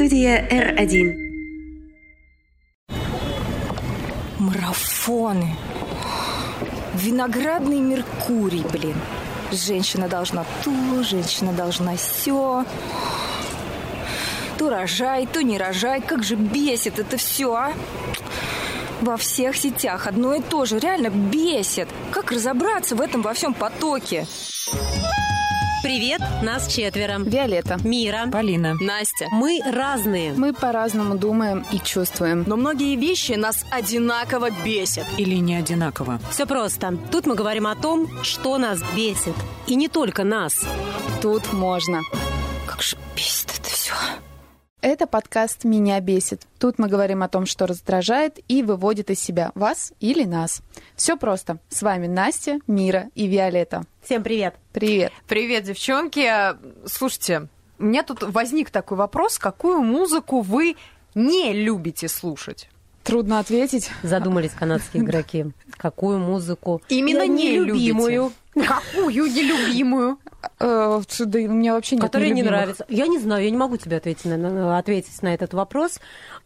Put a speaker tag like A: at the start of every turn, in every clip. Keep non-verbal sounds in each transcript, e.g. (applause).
A: Студия R1.
B: Марафоны. Виноградный Меркурий, блин. Женщина должна то, женщина должна все. То рожай, то не рожай. Как же бесит это все, а? Во всех сетях одно и то же. Реально бесит. Как разобраться в этом во всем потоке?
C: Привет, нас четверо.
D: Виолетта.
C: Мира.
D: Полина.
C: Настя. Мы разные.
D: Мы по-разному думаем и чувствуем.
B: Но многие вещи нас одинаково бесят.
D: Или не одинаково.
C: Все просто. Тут мы говорим о том, что нас бесит. И не только нас.
D: Тут можно.
B: Как же бесит это все.
D: Это подкаст «Меня бесит». Тут мы говорим о том, что раздражает и выводит из себя вас или нас. Все просто. С вами Настя, Мира и Виолетта.
C: Всем привет.
D: Привет.
E: Привет, девчонки. Слушайте, у меня тут возник такой вопрос, какую музыку вы не любите слушать?
D: Трудно ответить.
C: Задумались канадские (laughs) игроки. Какую музыку?
E: Именно
C: Я нелюбимую.
E: Какую нелюбимую?
D: Э, да, у меня вообще нет
C: Которая не нравится. Я не знаю, я не могу тебе ответить на, ответить на этот вопрос.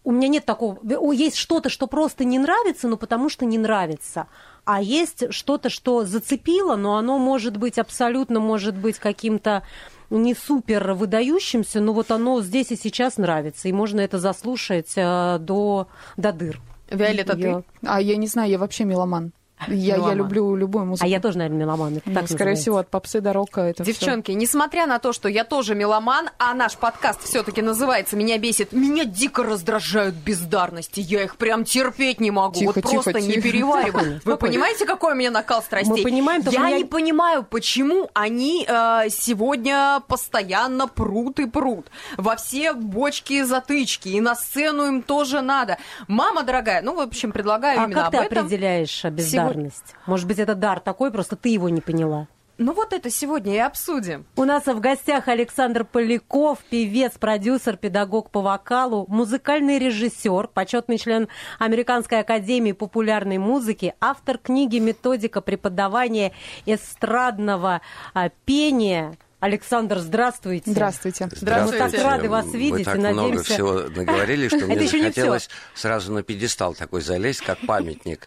C: У меня нет такого. Есть что-то, что просто не нравится, но потому что не нравится. А есть что-то, что зацепило, но оно может быть абсолютно, может быть каким-то не супер выдающимся, но вот оно здесь и сейчас нравится, и можно это заслушать э, до, до дыр.
E: Виолетта,
C: Я-
E: ты?
D: А я не знаю, я вообще меломан. Я, я люблю любую музыку.
C: А я тоже, наверное, меломан. Это
D: Ну,
C: так
D: скорее
C: называется.
D: всего, от попсы до рока это всё.
E: Девчонки, несмотря на то, что я тоже меломан, а наш подкаст все-таки называется «Меня бесит», меня дико раздражают бездарности. Я их прям терпеть не могу.
D: Тихо,
E: вот
D: тихо,
E: просто не
D: тихо.
E: перевариваю.
C: Спокойно,
E: Вы понимаете, какой у меня накал страстей?
C: Мы понимаем,
E: я
C: меня-
E: не понимаю, почему они э, сегодня постоянно прут и прут. Во все бочки и затычки. И на сцену им тоже надо. Мама дорогая, ну, в общем, предлагаю
C: А
E: именно
C: как
E: об
C: ты
E: этом.
C: определяешь а, бездарность? Может быть, это дар такой, просто ты его не поняла.
E: Ну, вот это сегодня и обсудим.
C: У нас в гостях Александр Поляков, певец, продюсер, педагог по вокалу, музыкальный режиссер, почетный член Американской академии популярной музыки, автор книги «Методика преподавания эстрадного а, пения». Александр, здравствуйте.
D: Здравствуйте.
E: Здравствуйте.
C: Мы так рады вас
F: Вы
C: видеть
F: так
C: и
F: много
C: надеемся...
F: всего наговорили, что (laughs)
C: Это
F: мне
C: еще не
F: захотелось сразу на пьедестал такой залезть, как памятник.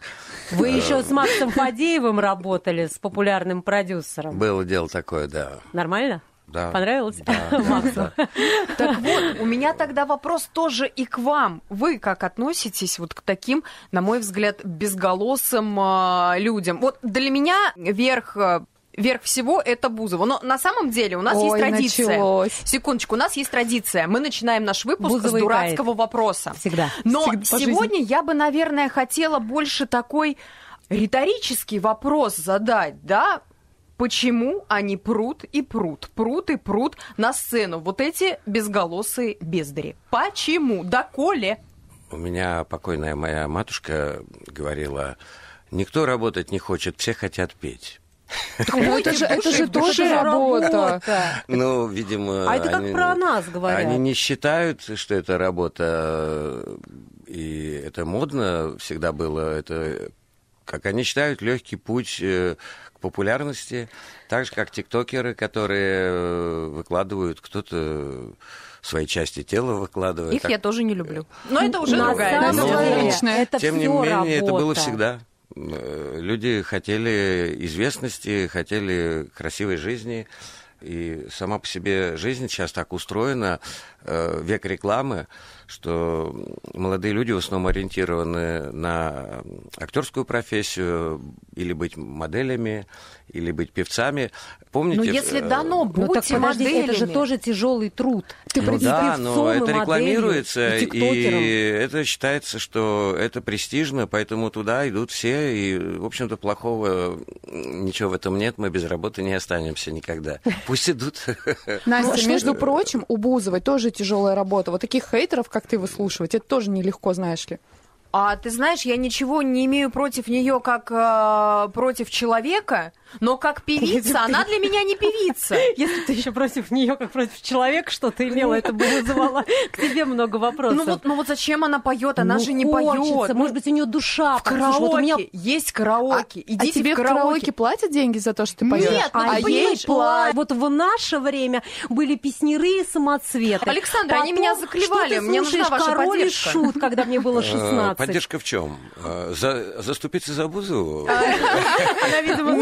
C: Вы еще с Максом Фадеевым работали, с популярным продюсером.
F: Было дело такое, да.
C: Нормально?
F: Да.
C: Понравилось
F: Да, (laughs)
C: Максу?
F: да.
E: Так вот, у меня тогда вопрос тоже и к вам. Вы как относитесь вот к таким, на мой взгляд, безголосым а, людям? Вот для меня верх... Верх всего это Бузова. Но на самом деле у нас
D: Ой,
E: есть традиция.
D: началось.
E: Секундочку, у нас есть традиция. Мы начинаем наш выпуск
C: Бузова
E: с дурацкого вопроса.
C: Всегда.
E: Но
D: Всегда
E: сегодня я бы, наверное, хотела больше такой риторический вопрос задать, да? Почему они прут и прут, прут и прут на сцену? Вот эти безголосые бездари. Почему? Доколе?
F: У меня покойная моя матушка говорила, никто работать не хочет, все хотят петь.
D: Ну, это же, это же тоже работа.
F: Ну, видимо...
C: А это как
F: они-
C: про нас говорят.
F: Они не считают, что это работа, и это модно всегда было. Это, как они считают, легкий путь э, к популярности. Так же, как тиктокеры, которые э, выкладывают, кто-то свои части тела выкладывает.
E: Их
F: Так-
E: я тоже не люблю. Но это уже другая
C: самом
D: Ну,
F: Тем не менее, это было
C: работа.
F: всегда. Э, Люди хотели известности, хотели красивой жизни. И сама по себе жизнь сейчас так устроена, э, век рекламы, что молодые люди в основном ориентированы на актерскую профессию, или быть моделями, или быть певцами. Помните?
E: Но если
F: э,
E: дано,
C: Ну так
E: будьте
C: подождите, это же
E: моделями.
C: тоже тяжелый труд.
D: Ты
F: ну да,
C: певцом
F: но это
C: моделью,
F: рекламируется,
C: и
F: и это считается, что это престижно, поэтому туда идут все, и, в общем-то, плохого ничего в этом нет, мы без работы не останемся никогда. (laughs) Пусть идут.
D: Настя,
C: что
D: между прочим, у Бузовой тоже тяжелая работа. Вот таких хейтеров, как ты, выслушивать, это тоже нелегко, знаешь ли.
E: А ты знаешь, я ничего не имею против нее как э, против человека, Но как певица, она для меня не певица. (laughs)
C: Если ты еще против нее, как против человека, что-то имела, это бы вызывало к тебе много вопросов.
E: Ну вот, ну вот зачем она поет? Она
C: Ну,
E: же не поет.
C: Может быть, у нее душа.
E: в караоке.
C: вот у меня
E: Есть караоке.
D: А
E: Идите
D: тебе
E: в караоке.
D: платят деньги за то, что ты
E: Нет,
D: поешь?
E: ну,
C: а
E: ты
C: ей пла- Вот в наше время были песняры и самоцветы.
E: Александра, они меня заклевали,
C: что ты
E: мне нужна ваша
C: король
E: поддержка.
C: шут, когда мне было
F: Э,
C: 16.
F: Поддержка в чем? За, заступиться за Бузову? (laughs)
C: Она, видимо,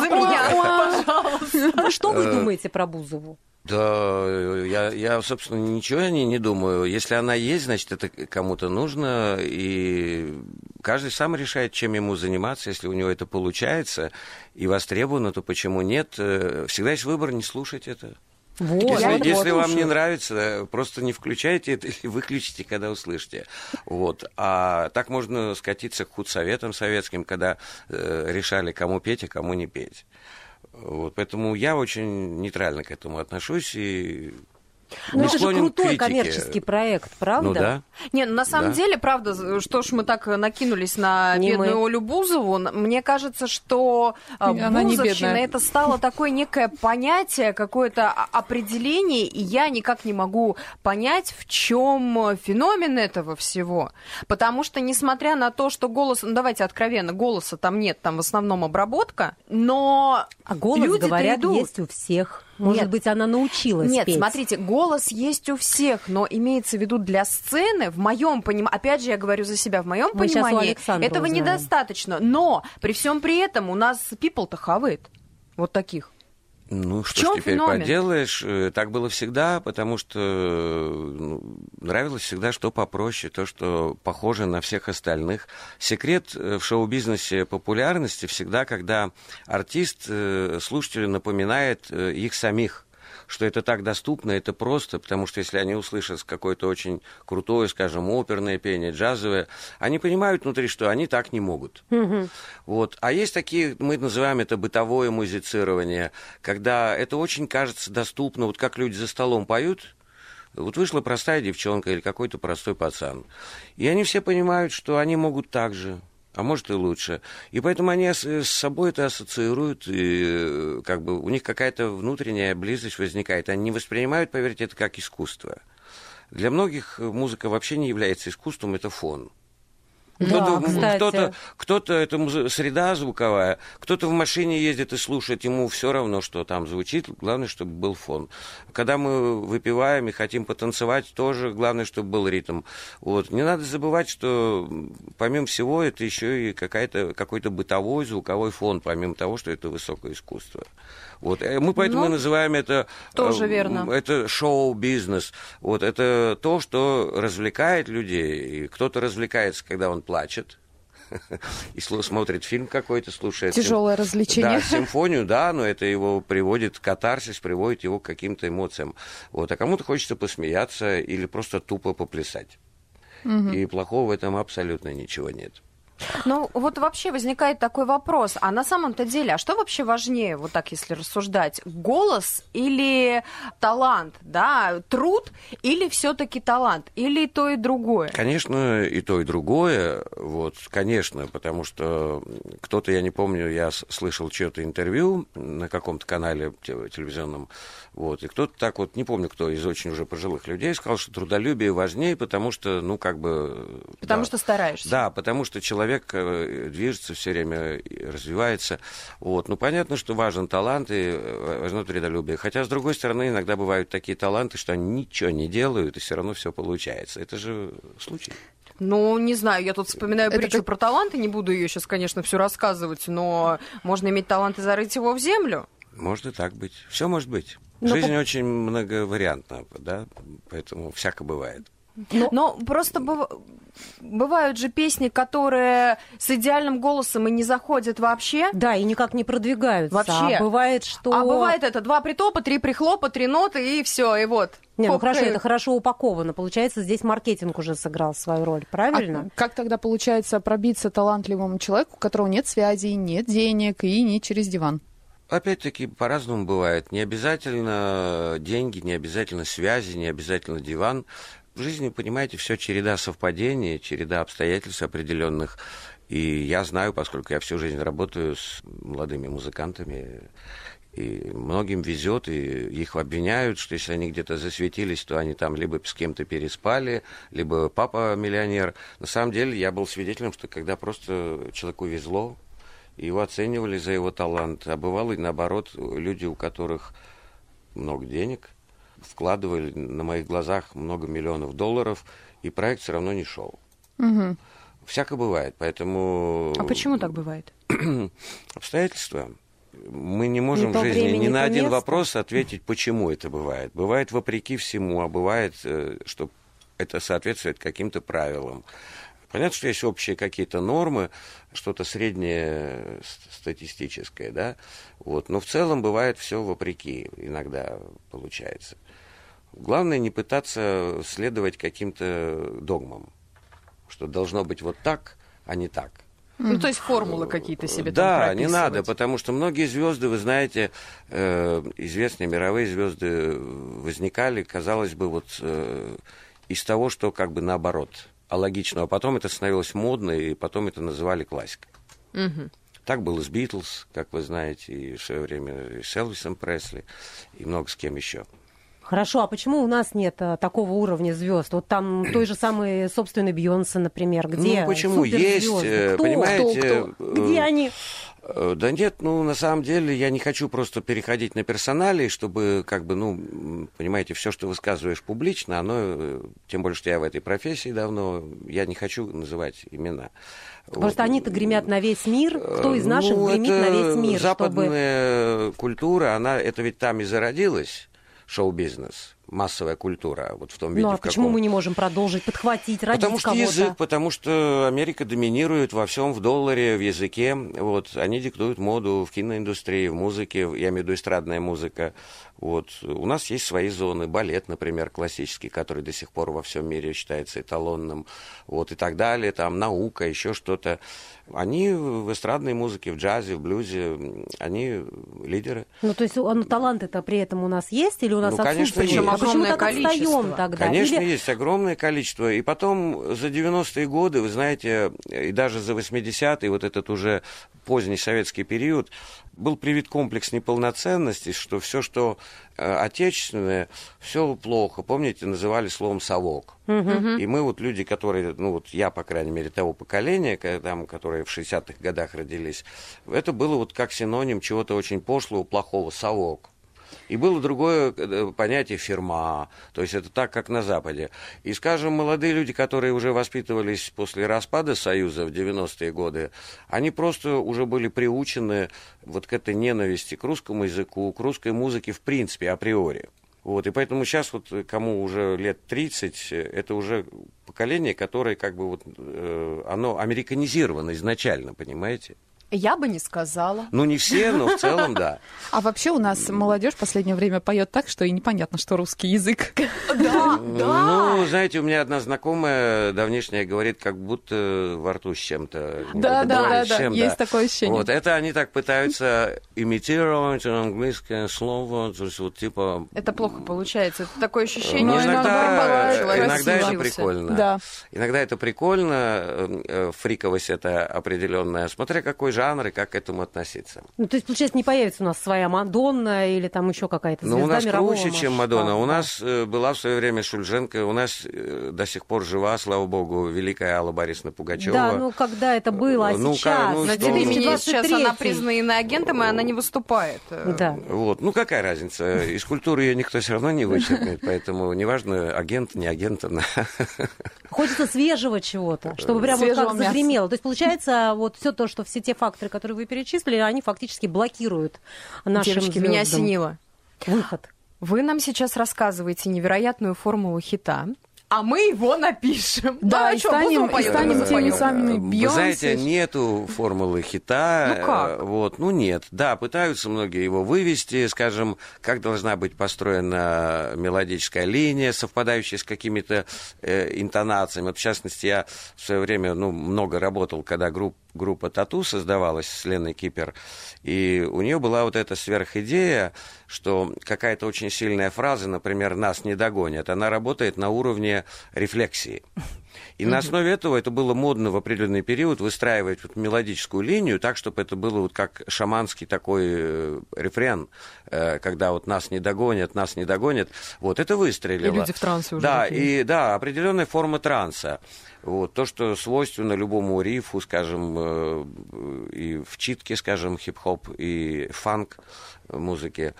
C: За
E: меня, пожалуйста.
C: Что вы
F: Э,
C: думаете про Бузову?
F: Да, я, я, собственно, ничего о ней не думаю. Если она есть, значит, это кому-то нужно, и каждый сам решает, чем ему заниматься. Если у него это получается и востребовано, то почему нет? Э, Всегда есть выбор, не слушать это.
C: Вот,
F: Если,
C: вот,
F: если
C: вот,
F: вам не
C: слушаю.
F: нравится, просто не включайте это или (laughs) выключите, когда услышите. Вот. А так можно скатиться к худсоветам советским, когда э, решали, кому петь, а кому не петь. Вот. Поэтому я очень нейтрально к этому отношусь и
C: Ну, это же крутой
F: критике.
C: коммерческий проект, правда?
F: Ну да.
E: Не, ну на самом
F: Да.
E: деле, правда, что ж мы так накинулись на
C: Не
E: бедную
C: мы.
E: Олю Бузову, мне кажется, что а,
D: Она
E: Бузовщина это стало такое некое понятие, какое-то определение, и я никак не могу понять, в чем феномен этого всего. Потому что, несмотря на то, что голос, ну давайте откровенно, голоса там нет, там в основном обработка, но
C: А голос,
E: люди-то
C: говорят,
E: идут.
C: есть у всех. Может
E: Нет.
C: быть, она научилась
E: Нет,
C: петь.
E: смотрите, голос есть у всех, но имеется в виду для сцены, в моем понимании, опять же, я говорю за себя, в моем
C: Мы
E: понимании, этого
C: узнаем.
E: недостаточно. Но при всем при этом у нас people-то хавает. Вот таких.
F: Ну, что ж теперь
E: феномен?
F: поделаешь? Э, Так было всегда, потому что ну, нравилось всегда, что попроще, то, что похоже на всех остальных. Секрет э, в шоу-бизнесе популярности всегда, когда артист э, слушателю напоминает их самих что это так доступно, это просто, потому что если они услышат какое-то очень крутое, скажем, оперное пение, джазовое, они понимают внутри, что они так не могут. Вот. А есть такие, мы называем это бытовое музицирование, когда это очень кажется доступно, вот как люди за столом поют, вот вышла простая девчонка или какой-то простой пацан. И они все понимают, что они могут так же, а может и лучше. И поэтому они с с собой это ассоциируют, и э, как бы у них какая-то внутренняя близость возникает. Они не воспринимают, поверьте, это как искусство. Для многих э, музыка вообще не является искусством, это фон. Кто-то,
C: Да,
F: кто-то, кто-то это музы- среда звуковая, кто-то в машине ездит и слушает, ему все равно, что там звучит, главное, чтобы был фон. Когда мы выпиваем и хотим потанцевать, тоже главное, чтобы был ритм. Вот. Не надо забывать, что помимо всего это еще и какая-то, какой-то бытовой звуковой фон, помимо того, что это высокое искусство. Вот. Э, Мы поэтому
E: Ну,
F: и называем это...
E: тоже
F: э,
E: верно.
F: Это шоу-бизнес. Вот. Это то, что развлекает людей. И кто-то развлекается, когда он плачет, (laughs) и смотрит фильм какой-то, слушает... сим-
D: Тяжелое развлечение.
F: Да, симфонию, да, но это его приводит, катарсис приводит его к каким-то эмоциям. Вот. А кому-то хочется посмеяться или просто тупо поплясать. И плохого в этом абсолютно ничего нет.
E: Ну, вот вообще возникает такой вопрос. А на самом-то деле, а что вообще важнее, вот так если рассуждать, голос или талант, да, труд или все-таки талант, или то и другое?
F: Конечно, и то, и другое. Вот, конечно, потому что кто-то, я не помню, я слышал чье-то интервью на каком-то канале те- телевизионном, вот, и кто-то так вот, не помню, кто из очень уже пожилых людей, сказал, что трудолюбие важнее, потому что, ну, как бы...
E: Потому
F: да.
E: что стараешься.
F: Да, потому что человек э, движется все время, и развивается. Вот. Ну, понятно, что важен талант и э, важно трудолюбие. Хотя, с другой стороны, иногда бывают такие таланты, что они ничего не делают, и все равно все получается. Это же случай.
E: Ну, не знаю, я тут вспоминаю
D: Это
E: притчу
D: как-
E: про таланты, не буду ее сейчас, конечно, все рассказывать, но можно иметь талант и зарыть его в землю.
F: Может и так быть. Все может быть.
C: Но
F: Жизнь
C: по-
F: очень многовариантна, да, поэтому всяко бывает.
E: Но просто быв- бывают же песни, которые с идеальным голосом и не заходят вообще.
C: Да, и никак не продвигаются.
E: Вообще.
C: А бывает, что...
E: А бывает это два притопа, три прихлопа, три ноты и все, и вот.
C: Не, ну хорошо, это хорошо упаковано. Получается, здесь маркетинг уже сыграл свою роль, правильно?
D: А как тогда получается пробиться талантливому человеку, у которого нет связей, нет денег и не через диван?
F: Опять-таки, по-разному бывает. Не обязательно деньги, не обязательно связи, не обязательно диван. В жизни, понимаете, все череда совпадений, череда обстоятельств определенных. И я знаю, поскольку я всю жизнь работаю с молодыми музыкантами, и многим везет, и их обвиняют, что если они где-то засветились, то они там либо с кем-то переспали, либо папа миллионер. На самом деле я был свидетелем, что когда просто человеку везло, его оценивали за его талант. А бывало и наоборот, люди, у которых много денег, вкладывали на моих глазах много миллионов долларов, и проект все равно не шел.
D: Мгм.
F: Всяко бывает, поэтому...
E: А почему так бывает? (clears throat)
F: Обстоятельства. Мы не можем
C: Не
F: в жизни
C: время,
F: ни на один
C: место.
F: вопрос ответить, почему это бывает. Бывает вопреки всему, а бывает, э, что это соответствует каким-то правилам. Понятно, что есть общие какие-то нормы, что-то среднее с- статистическое, да, вот, но в целом бывает все вопреки, иногда получается. Главное не пытаться следовать каким-то догмам, что должно быть вот так, а не так.
E: Ну, то есть формулы какие-то себе там
F: Да, не надо, потому что многие звезды, вы знаете, э, известные мировые звезды возникали, казалось бы, вот э, из того, что как бы наоборот, алогично, а потом это становилось модно, и потом это называли классикой.
E: Мгм.
F: Так было с Битлз, как вы знаете, и в свое время и с Элвисом Пресли, и много с кем еще.
C: Хорошо, а почему у нас нет а, такого уровня звезд? Вот там той же самый собственный Бьонсе, например, где
F: ну, почему? Есть, э,
C: Кто?
F: понимаете...
C: Кто?
F: э,
C: Где они?
F: Да нет, ну, на самом деле, я не хочу просто переходить на персоналии, чтобы, как бы, ну, понимаете, все, что высказываешь публично, оно, тем более, что я в этой профессии давно, я не хочу называть имена.
C: Просто
F: Вот.
C: они-то гремят на весь мир. Кто из
F: Э,
C: наших
F: ну,
C: гремит на весь мир, чтобы...
F: Западная культура, она, это ведь там и зародилась, шоу-бизнес, массовая культура, вот в том виде,
C: Ну а
F: в
C: почему
F: каком...
C: мы не можем продолжить, подхватить, родить
F: Потому что
C: кого-то?
F: язык, потому что Америка доминирует во всем в долларе, в языке. Вот, они диктуют моду в киноиндустрии, в музыке, я имею в виду эстрадная музыка. Вот. У нас есть свои зоны. Балет, например, классический, который до сих пор во всем мире считается эталонным. Вот, и так далее. Там наука, еще что-то. Они в эстрадной музыке, в джазе, в блюзе, они лидеры.
C: Ну, то есть ну, таланты-то при этом у нас есть или у нас
F: Ну, конечно, есть.
C: А почему
E: Огромное
C: так отстаем
E: количество.
C: тогда?
F: Конечно,
C: Или-
F: есть огромное количество. И потом за 90-е годы, вы знаете, и даже за 80-е, вот этот уже поздний советский период, был привит комплекс неполноценности, что все, что отечественное, все плохо. Помните, называли словом «совок». И мы вот люди, которые, ну вот я, по крайней мере, того поколения, ко- там, которые в 60-х годах родились, это было вот как синоним чего-то очень пошлого, плохого, «совок». И было другое э, понятие фирма, то есть это так, как на Западе. И, скажем, молодые люди, которые уже воспитывались после распада Союза в 90-е годы, они просто уже были приучены вот к этой ненависти к русскому языку, к русской музыке в принципе, априори. Вот, и поэтому сейчас вот э, кому уже лет 30, э, это уже поколение, которое как бы вот, оно американизировано изначально, понимаете?
E: Я бы не сказала.
F: Ну, не все, но в целом, да.
D: А вообще у нас молодежь в последнее время поет так, что и непонятно, что русский язык. (laughs)
E: Да,
F: Ну, знаете, у меня одна знакомая давнешняя говорит, как будто во рту с чем-то.
D: Да, да, да, да, есть такое ощущение.
F: Вот, это они так пытаются имитировать английское слово, то есть вот типа...
E: Это плохо получается. Это такое
F: Ну,
E: ощущение, что
D: иногда-
F: иногда это прикольно.
D: Да.
F: Иногда это прикольно, фриковость это определенная, смотря какой жанр и как к этому относиться.
C: Ну, то есть, получается, не появится у нас своя Мадонна или там еще какая-то звезда
F: Ну, у нас
C: мирового
F: круче, чем
C: масштаба.
F: Мадонна. У
C: Да.
F: нас э, была в свое время Шульженко, у нас э, до сих пор жива, слава богу, великая Алла Борисовна Пугачева.
C: Да, ну когда это было, а
F: Ну,
C: сейчас?
F: как, ну,
E: На
F: что
E: сейчас
C: 2023.
E: она признана иноагентом, и она не выступает.
C: Да.
F: Вот. Ну, какая разница? Из культуры ее никто все равно не вычеркнет, (laughs) поэтому неважно, агент, не агент она.
C: Хочется свежего чего-то, чтобы прям вот как загремело. То есть, получается, вот все то, что все те факторы, которые вы перечислили, они фактически блокируют нашим
E: Девочки, меня осенило.
C: выход.
E: Вы нам сейчас рассказываете невероятную формулу хита, а мы его напишем.
D: Да,
E: а
D: и
E: что,
D: станем- и станем теми самыми
F: Вы
D: Бейонсе.
F: знаете, нету формулы хита.
E: Ну как?
F: э, Вот, ну нет. Да, пытаются многие его вывести, скажем, как должна быть построена мелодическая линия, совпадающая с какими-то э, интонациями. Вот, в частности, я в свое время ну, много работал, когда групп, группа Тату создавалась с Леной Кипер, и у нее была вот эта сверхидея, что какая-то очень сильная фраза, например, «нас не догонят», она работает на уровне рефлексии. И на основе этого это было модно в определенный период выстраивать вот мелодическую линию так, чтобы это было вот как шаманский такой э, рефрен, э, когда вот нас не догонят, нас не догонят. Вот это выстрелило.
E: И люди в трансе уже.
F: Да,
E: такие.
F: и да, определенная форма транса. Вот, то, что свойственно любому рифу, скажем, э, и в читке, скажем, хип-хоп, и фанк музыке.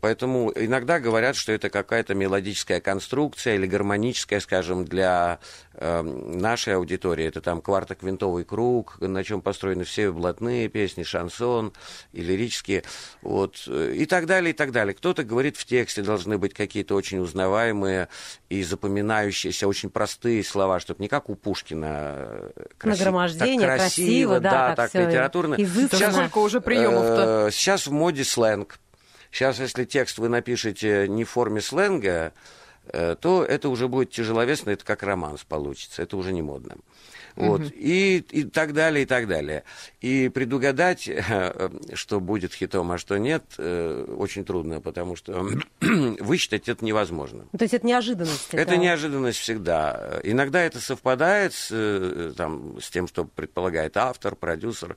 F: Поэтому иногда говорят, что это какая-то мелодическая конструкция или гармоническая, скажем, для э, нашей аудитории. Это там квартоквинтовый круг, на чем построены все блатные песни, шансон и лирические. Вот, и так далее, и так далее. Кто-то говорит, в тексте должны быть какие-то очень узнаваемые и запоминающиеся, очень простые слова, чтобы не как у Пушкина э, краси...
C: Нагромождение,
F: так красиво,
C: красиво, да,
F: да,
C: так
F: так литературно.
C: изысканно.
E: Сколько уже приемов-то?
F: Э, Сейчас в моде сленг. Сейчас, если текст вы напишете не в форме сленга, э, то это уже будет тяжеловесно, это как романс получится, это уже не модно. Вот. И, и так далее, и так далее. И предугадать, что будет хитом, а что нет, э, очень трудно, потому что (clears throat) высчитать это невозможно.
C: То есть это неожиданность.
F: Это неожиданность всегда. Иногда это совпадает с, э, там, с тем, что предполагает автор, продюсер,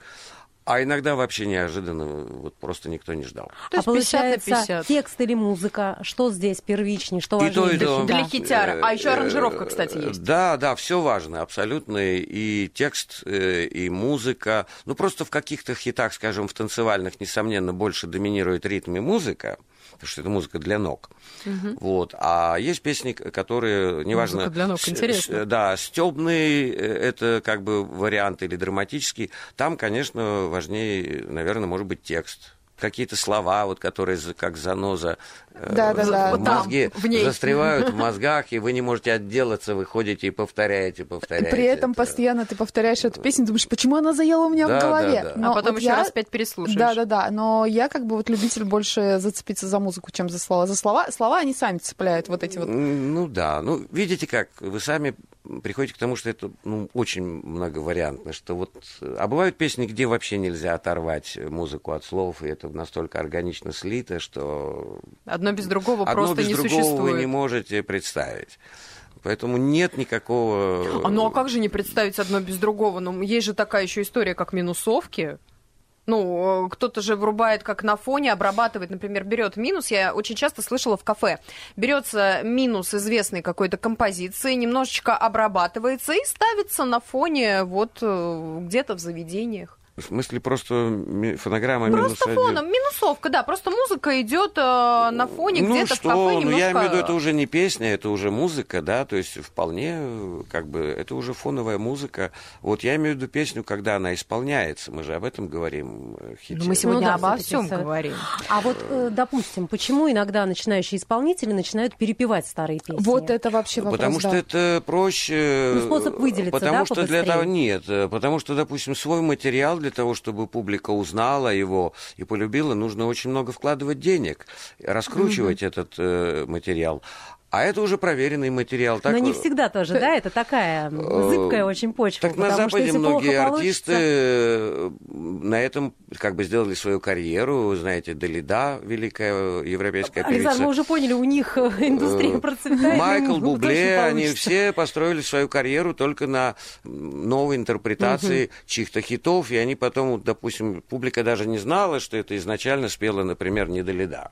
F: а иногда вообще неожиданно, вот просто никто не ждал.
E: То
C: а
E: есть 50 на
C: получается,
E: 50.
C: текст или музыка, что здесь первичнее, что
F: И то,
C: важнее?
F: и то.
E: Для хитяра. А еще
F: Э,
E: аранжировка, кстати,
F: э,
E: есть.
F: Да, да, все важно, абсолютно. И текст, э, и музыка. Ну, просто в каких-то хитах, скажем, в танцевальных, несомненно, больше доминирует ритм и музыка, потому что это музыка для ног. Вот. А есть песни, которые, неважно...
E: Музыка для ног,
F: с-
E: интересно.
F: с- Да, стебный это как бы вариант или драматический. Там, конечно, важнее, наверное, может быть, текст. Какие-то слова, вот, которые как заноза э, в
E: Вот там,
F: мозги
E: в ней.
F: застревают в (laughs) мозгах, и вы не можете отделаться, вы ходите и повторяете,
D: И
F: повторяете.
D: при этом
F: это.
D: постоянно ты повторяешь эту песню, думаешь, почему она заела у меня
F: Да,
D: в голове?
F: да, да.
D: Но
E: а потом
D: вот
E: еще
D: я-
E: раз пять переслушаешь.
D: Да, да, да. Но я как бы вот любитель больше зацепиться за музыку, чем за слова. За слова, слова они сами цепляют вот эти вот.
F: Ну да, ну видите как, вы сами приходите к тому, что это ну, очень многовариантно, что вот... э, А бывают песни, где вообще нельзя оторвать музыку от слов, и это настолько органично слито, что
E: Одно без другого
F: одно
E: просто
F: без
E: не
F: другого
E: существует.
F: вы не можете представить. Поэтому нет никакого...
E: А ну а как же не представить одно без другого? Ну, есть же такая еще история, как минусовки. Ну, кто-то же врубает как на фоне, обрабатывает, например, берет минус, я очень часто слышала в кафе, берется минус известной какой-то композиции, немножечко обрабатывается и ставится на фоне вот э, где-то в заведениях.
F: В смысле просто ми- фонограмма
E: Просто
F: минус один?
E: фоном, минусовка, да, просто музыка идет э, на фоне
F: ну
E: где-то
F: что,
E: в кафе
F: ну
E: немножко...
F: я имею в виду, это уже не песня, это уже музыка, да, то есть вполне, э, как бы, это уже фоновая музыка. Вот я имею в виду песню, когда она исполняется, мы же об этом говорим. э, хите.
E: Ну, мы сегодня
C: Ну да,
E: обо всем говорим.
C: А вот, э, допустим, почему иногда начинающие исполнители начинают перепевать старые песни?
D: Вот это вообще вопрос,
F: Потому что
D: да.
F: это проще.
C: Ну, способ выделиться,
F: Потому
C: да,
F: что для
C: побыстрее?
F: того нет. э, Потому что, допустим, свой материал для того, чтобы публика узнала его и полюбила, нужно очень много вкладывать денег, раскручивать этот э, материал. А это уже проверенный материал. Так,
C: Но не
F: э,
C: всегда тоже, да? Это такая зыбкая очень почва.
F: Так на
C: что
F: Западе
C: если
F: многие артисты
C: получится-
F: э, на этом как бы сделали свою карьеру. Знаете, Далида, великая европейская
C: Александр, мы
F: певица.
C: уже поняли, у них э, (laughs) индустрия
F: Э,
C: процветает.
F: Майкл
C: им
F: Бубле, они все построили свою карьеру только на новой интерпретации чьих-то хитов, и они потом, допустим, публика даже не знала, что это изначально спела, например, не Далида.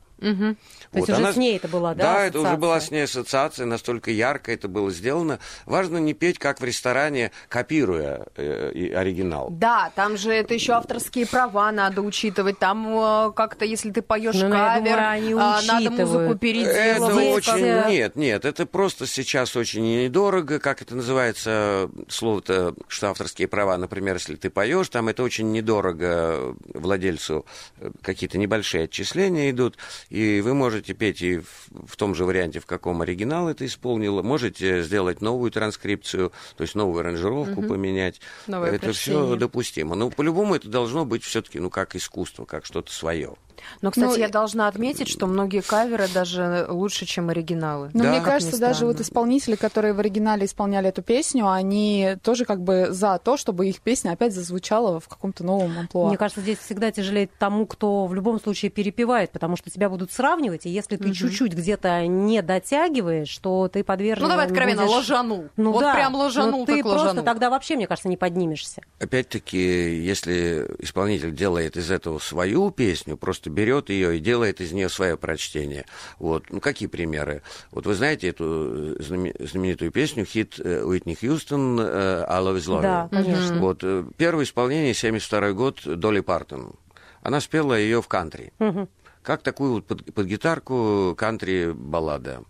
C: То есть уже с ней это была, да,
F: Да, это уже была
C: ассоциация?
F: с ней ассоциация, настолько ярко это было сделано. Важно не петь, как в ресторане, копируя э, оригинал.
E: Да, там же это еще авторские права надо учитывать. Там э, как-то, если ты поешь
C: Ну, ну,
E: кавер,
C: думаю, они
E: а, надо музыку
F: Это
E: переделывать.
C: Здесь,
F: очень...
C: э,
F: Нет, нет, это просто сейчас очень недорого, как это называется, слово-то, что авторские права, например, если ты поешь, там это очень недорого владельцу, э, какие-то небольшие отчисления идут, и вы можете петь и в, в том же варианте, в каком оригинал это исполнило, можете сделать новую транскрипцию, то есть новую аранжировку поменять.
E: Новое
F: это все допустимо. Но по-любому это должно быть все-таки, ну, как искусство, как что-то свое.
E: Но, кстати,
D: Ну,
E: я должна отметить, что многие каверы даже лучше, чем оригиналы.
D: Но
F: Да.
D: мне кажется, даже вот исполнители, которые в оригинале исполняли эту песню, они тоже как бы за то, чтобы их песня опять зазвучала в каком-то новом амплуа.
C: Мне кажется, здесь всегда тяжелее тому, кто в любом случае перепевает, потому что тебя будут сравнивать, и если ты
D: Мгм.
C: чуть-чуть где-то не дотягиваешь, то ты подвержен...
E: Ну, давай откровенно,
C: будешь-
E: ложанул.
C: Ну
E: вот
C: да,
E: прям ложанул,
C: но ты
E: так
C: просто
E: ложанул.
C: тогда вообще, мне кажется, не поднимешься.
F: Опять-таки, если исполнитель делает из этого свою песню, просто берет ее и делает из нее свое прочтение. Вот. Ну, какие примеры? Вот вы знаете эту знаме- знаменитую песню, хит э, Уитни Хьюстон э, «I Love Is Love».
C: Да, конечно.
F: Вот. э, Первое исполнение, 72 год, Долли Партон. Она спела ее в кантри.
C: Мгм.
F: Как такую вот под, под гитарку кантри-баллада.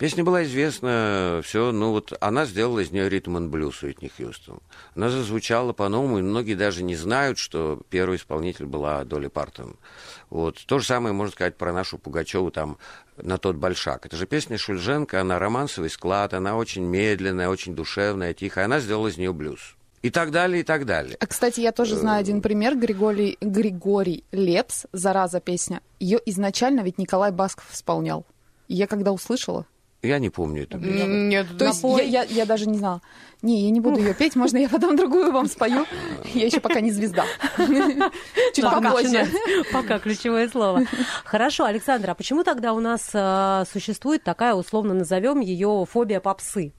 F: Песня была известна, все, ну вот она сделала из нее ритм и блюз Уитни Хьюстон. Она зазвучала по-новому, и многие даже не знают, что первый исполнитель была Долли Партон. Вот. То же самое можно сказать про нашу Пугачеву там на тот большак. Это же песня Шульженко, она романсовый склад, она очень медленная, очень душевная, тихая. Она сделала из нее блюз. И так далее, и так далее.
D: А, кстати, я тоже знаю один пример. Григорий, Григорий Лепс, «Зараза» песня. Ее изначально ведь Николай Басков исполнял. И я когда услышала...
F: Я не помню это.
E: М, Нет,
D: То есть я, я- я даже не знала. Не, я не буду ее петь, можно я потом другую вам спою? Я еще пока не звезда. (laughs) Чуть
C: Пока
D: попозже. (laughs)
C: Пока ключевое слово. Хорошо, Александра, а почему тогда у нас э, существует такая, условно назовем ее фобия попсы?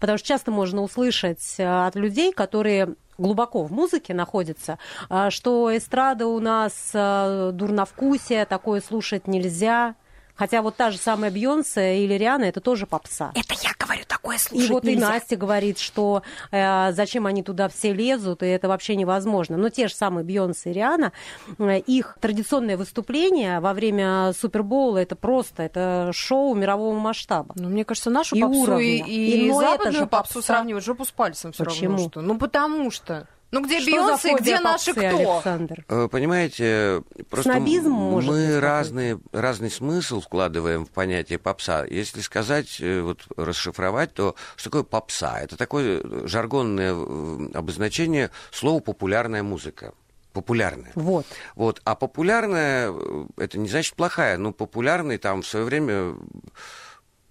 C: Потому что часто можно услышать э, от людей, которые глубоко в музыке находятся, э, что эстрада у нас дурновкусие, такое слушать нельзя. Хотя вот та же самая Бьонсе или Риана это тоже попса.
B: Это я говорю, такое
C: И
B: слушать
C: вот и
B: нельзя.
C: Настя говорит, что э, зачем они туда все лезут, и это вообще невозможно. Но те же самые Бьонсе и Риана, э, их традиционное выступление во время Супербоула это просто это шоу мирового масштаба.
E: Ну, мне кажется, нашу
C: И
E: попсу
C: уровня.
E: и, и
C: И, это
E: западную
C: же
E: попсу
C: попса.
E: сравнивать жопу с пальцем все
C: Почему?
E: равно. Что. Ну, потому что. Ну, где
C: Что
E: Бейонсе, где наши
C: попсы,
E: кто?
C: Александр?
F: Э, Понимаете, просто
C: Снобизм, может быть,
F: мы разные, разный смысл вкладываем в понятие попса. Если сказать, э, вот расшифровать, то что такое попса? Это такое жаргонное э, обозначение слова популярная музыка. Популярная.
C: Вот.
F: Вот. А популярная, это не значит плохая, но популярный там в свое время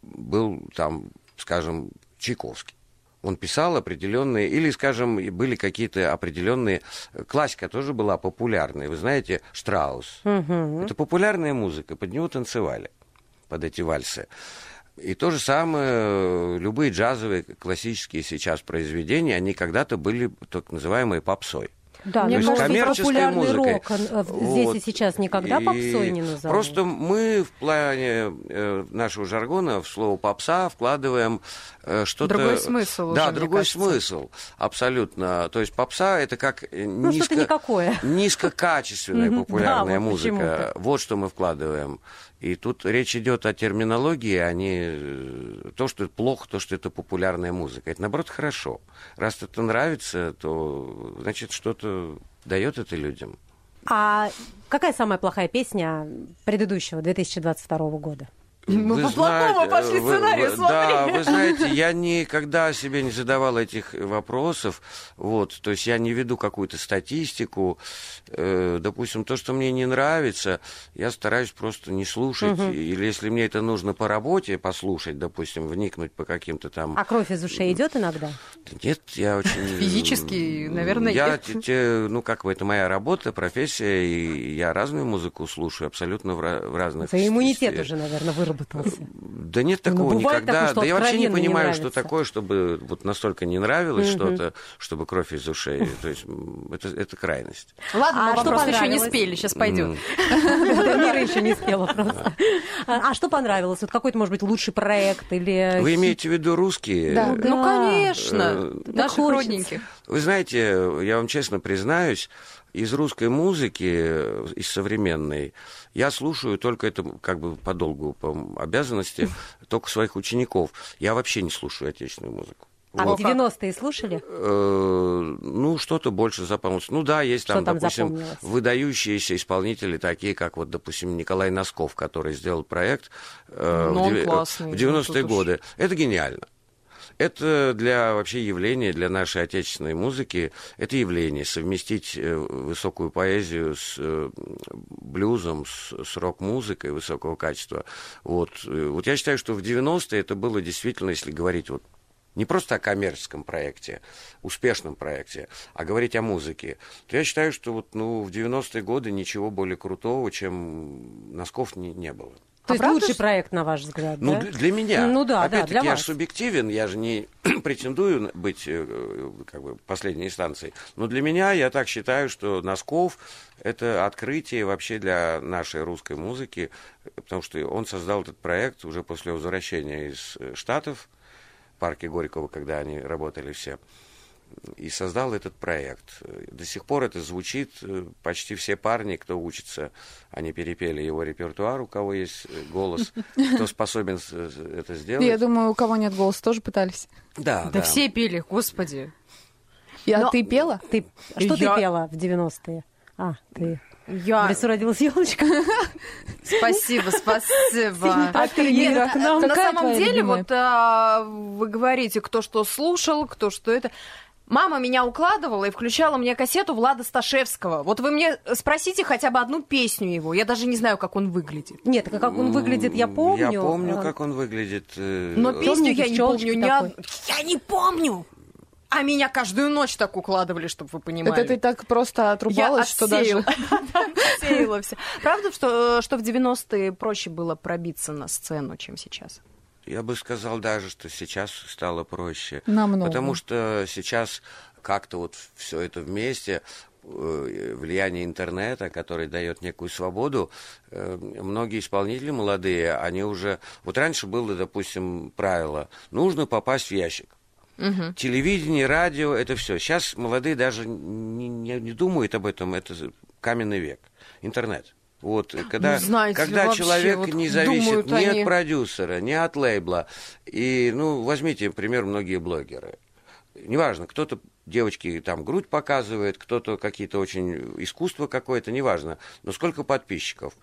F: был там, скажем, Чайковский. Он писал определенные, или, скажем, были какие-то определенные... Классика тоже была популярной. Вы знаете, Штраус.
C: Мгм.
F: Это популярная музыка, под него танцевали, под эти вальсы. И то же самое, э, любые джазовые, классические сейчас произведения, они когда-то были так называемой попсой.
C: Да,
E: Мне
C: мне
F: То есть
C: кажется,
F: коммерческой музыкой.
C: рок э, здесь
F: Вот.
C: и сейчас никогда
F: И
C: попсой не назовут.
F: Просто мы в плане э, нашего жаргона в слово попса вкладываем э, что-то...
E: Другой смысл уже,
F: Да,
E: мне
F: другой смысл, абсолютно. То есть попса это как
C: Ну,
F: низко...
C: что-то никакое.
F: низкокачественная популярная
C: Да, вот
F: музыка.
C: почему-то.
F: Вот что мы вкладываем. И тут речь идет о терминологии, а не э, то, что это плохо, то, что это популярная музыка. Это, наоборот, хорошо. Раз это нравится, то, значит, что-то дает это людям.
C: А какая самая плохая песня предыдущего 2022 года?
E: Мы
F: Вы
E: по плохому
F: знаете,
E: пошли
F: вы-
E: сценарию,
F: вы-
E: смотри.
F: Да, вы знаете, (laughs) я никогда себе не задавал этих вопросов. Вот, то есть я не веду какую-то статистику. Э, допустим, то, что мне не нравится, я стараюсь просто не слушать. Или если мне это нужно по работе послушать, допустим, вникнуть по каким-то там...
C: А кровь из ушей идет иногда?
F: Нет, я (laughs) очень...
E: Физически, наверное,
F: Я, ну, как бы, это моя работа, профессия, и я разную музыку слушаю, абсолютно в, ра- в разных...
C: Иммунитет уже, наверное, выработался.
F: Да нет
C: Ну,
F: такого
C: бывает
F: никогда.
C: такое, что
F: да я вообще не
C: откровенно не
F: понимаю, что такое, чтобы вот настолько не нравилось что-то, чтобы кровь из ушей. То есть это, это крайность.
E: Ладно,
C: А
E: мы
C: что
E: вопрос еще не спели, сейчас пойдет.
F: М.
C: Мира еще не спела просто. А что понравилось? Вот какой-то, может быть, лучший проект или...
F: Вы имеете в виду русские?
D: Да.
E: Ну, конечно,
F: Э,
E: наших родненьких.
F: Вы знаете, я вам честно признаюсь, из русской музыки, э, из современной, я слушаю только это как бы по долгу, по обязанности, (laughs) только своих учеников. Я вообще не слушаю отечественную музыку.
C: А
F: Вот.
C: 90-е слушали?
F: Э, ну, что-то больше запомнилось. Ну да, есть там,
C: там
F: допустим, выдающиеся исполнители, такие как вот, допустим, Николай Носков, который сделал проект э,
E: Ну,
F: в
E: классный,
F: в
E: ну,
F: 90-е
E: тут уж.
F: годы. Это гениально. Это для вообще явления, для нашей отечественной музыки, это явление. Совместить э, высокую поэзию с э, блюзом, с, с рок-музыкой высокого качества. Вот. Э, вот я считаю, что в 90-е это было действительно, если говорить вот не просто о коммерческом проекте, успешном проекте, а говорить о музыке, то я считаю, что вот, ну, в 90-е годы ничего более крутого, чем носков не, не было.
C: То
E: А
C: есть
E: правда,
C: лучший
E: что-
C: проект, на ваш взгляд,
F: Ну,
C: да?
F: для, для меня.
C: Ну да, да,
F: Опять-таки,
C: для
F: я
C: вас.
F: субъективен, я же не (clears throat) претендую быть э, как бы последней инстанцией. Но для меня, я так считаю, что Носков – это открытие вообще для нашей русской музыки, потому что он создал этот проект уже после возвращения из э, Штатов, в парке Горького, когда они работали все, и создал этот проект. До сих пор это звучит, э, почти все парни, кто учится, они перепели его репертуар, у кого есть э, голос, кто (laughs) способен это сделать.
D: Я думаю, у кого нет голоса, тоже пытались.
F: Да,
E: Да все пели, господи.
D: И, а
E: Но-
D: ты пела?
C: Ты... а Что
E: Я-
C: ты пела в 90-е? А, ты...
E: Я...
C: В лесу родилась елочка. (laughs)
E: Спасибо, спасибо.
C: А ты, к нам?
E: На самом деле, вот а, вы говорите, кто что слушал, кто что это. Мама меня укладывала и включала мне кассету Влада Сташевского. Вот вы мне спросите хотя бы одну песню его. Я даже не знаю, как он выглядит.
C: Нет, как он выглядит, я помню.
F: Я помню,
C: А,
F: как он выглядит. э,
E: Но
F: э,
E: песню я не помню. Я не помню! А меня каждую ночь так укладывали, чтобы вы понимали.
D: Это ты так просто отрубалась, что даже...
E: отсеяла (laughs) все. Правда, что, что в 90-е проще было пробиться на сцену, чем сейчас?
F: Я бы сказал даже, что сейчас стало проще.
D: Намного.
F: Потому что сейчас как-то вот все это вместе, э, влияние интернета, который дает некую свободу, э, многие исполнители молодые, они уже... Вот раньше было, допустим, правило, нужно попасть в ящик. Телевидение, радио, это все. Сейчас молодые даже не, не- не думают об этом, это каменный век. Интернет. Вот, когда,
E: Ну, знаете ли,
F: когда
E: вообще,
F: человек
E: вот
F: не зависит ни
E: они-
F: от продюсера, ни от лейбла. И, ну, возьмите, например, многие блогеры. Неважно, кто-то девочки там грудь показывает, кто-то какие-то очень искусство какое-то, неважно. Но сколько подписчиков?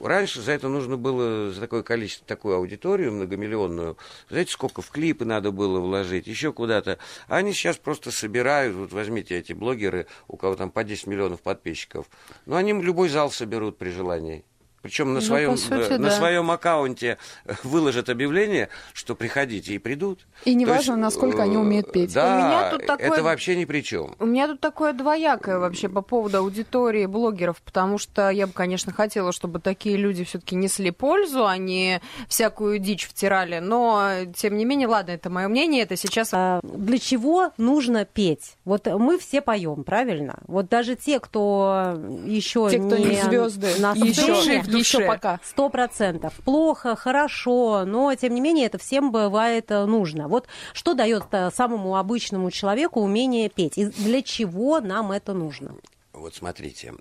F: Раньше за это нужно было, за такое количество, такую аудиторию многомиллионную, знаете, сколько в клипы надо было вложить, еще куда-то. А они сейчас просто собирают, вот возьмите эти блогеры, у кого там по 10 миллионов подписчиков, ну, они любой зал соберут при желании. Причем на,
D: Ну,
F: своем,
D: сути,
F: э, на
D: да.
F: своем аккаунте (laughs) выложат объявление, что приходите и придут.
D: И неважно,
F: есть,
D: насколько они
F: э,
D: умеют петь.
F: Да,
E: У меня тут такое-
F: это вообще ни при чем.
E: У меня тут такое двоякое вообще по поводу аудитории блогеров, потому что я бы, конечно, хотела, чтобы такие люди все-таки несли пользу, а не всякую дичь втирали. Но, тем не менее, ладно, это мое мнение, это сейчас...
C: А, Для чего нужно петь? Вот мы все поем, правильно? Вот даже те, кто еще
D: Те, кто не звезды,
C: на
D: еще,
E: в душе.
D: еще пока.
C: Сто процентов. Плохо, хорошо, но тем не менее это всем бывает э, нужно. Вот что дает э, самому обычному человеку умение петь? И для чего нам это нужно?
F: Вот смотрите,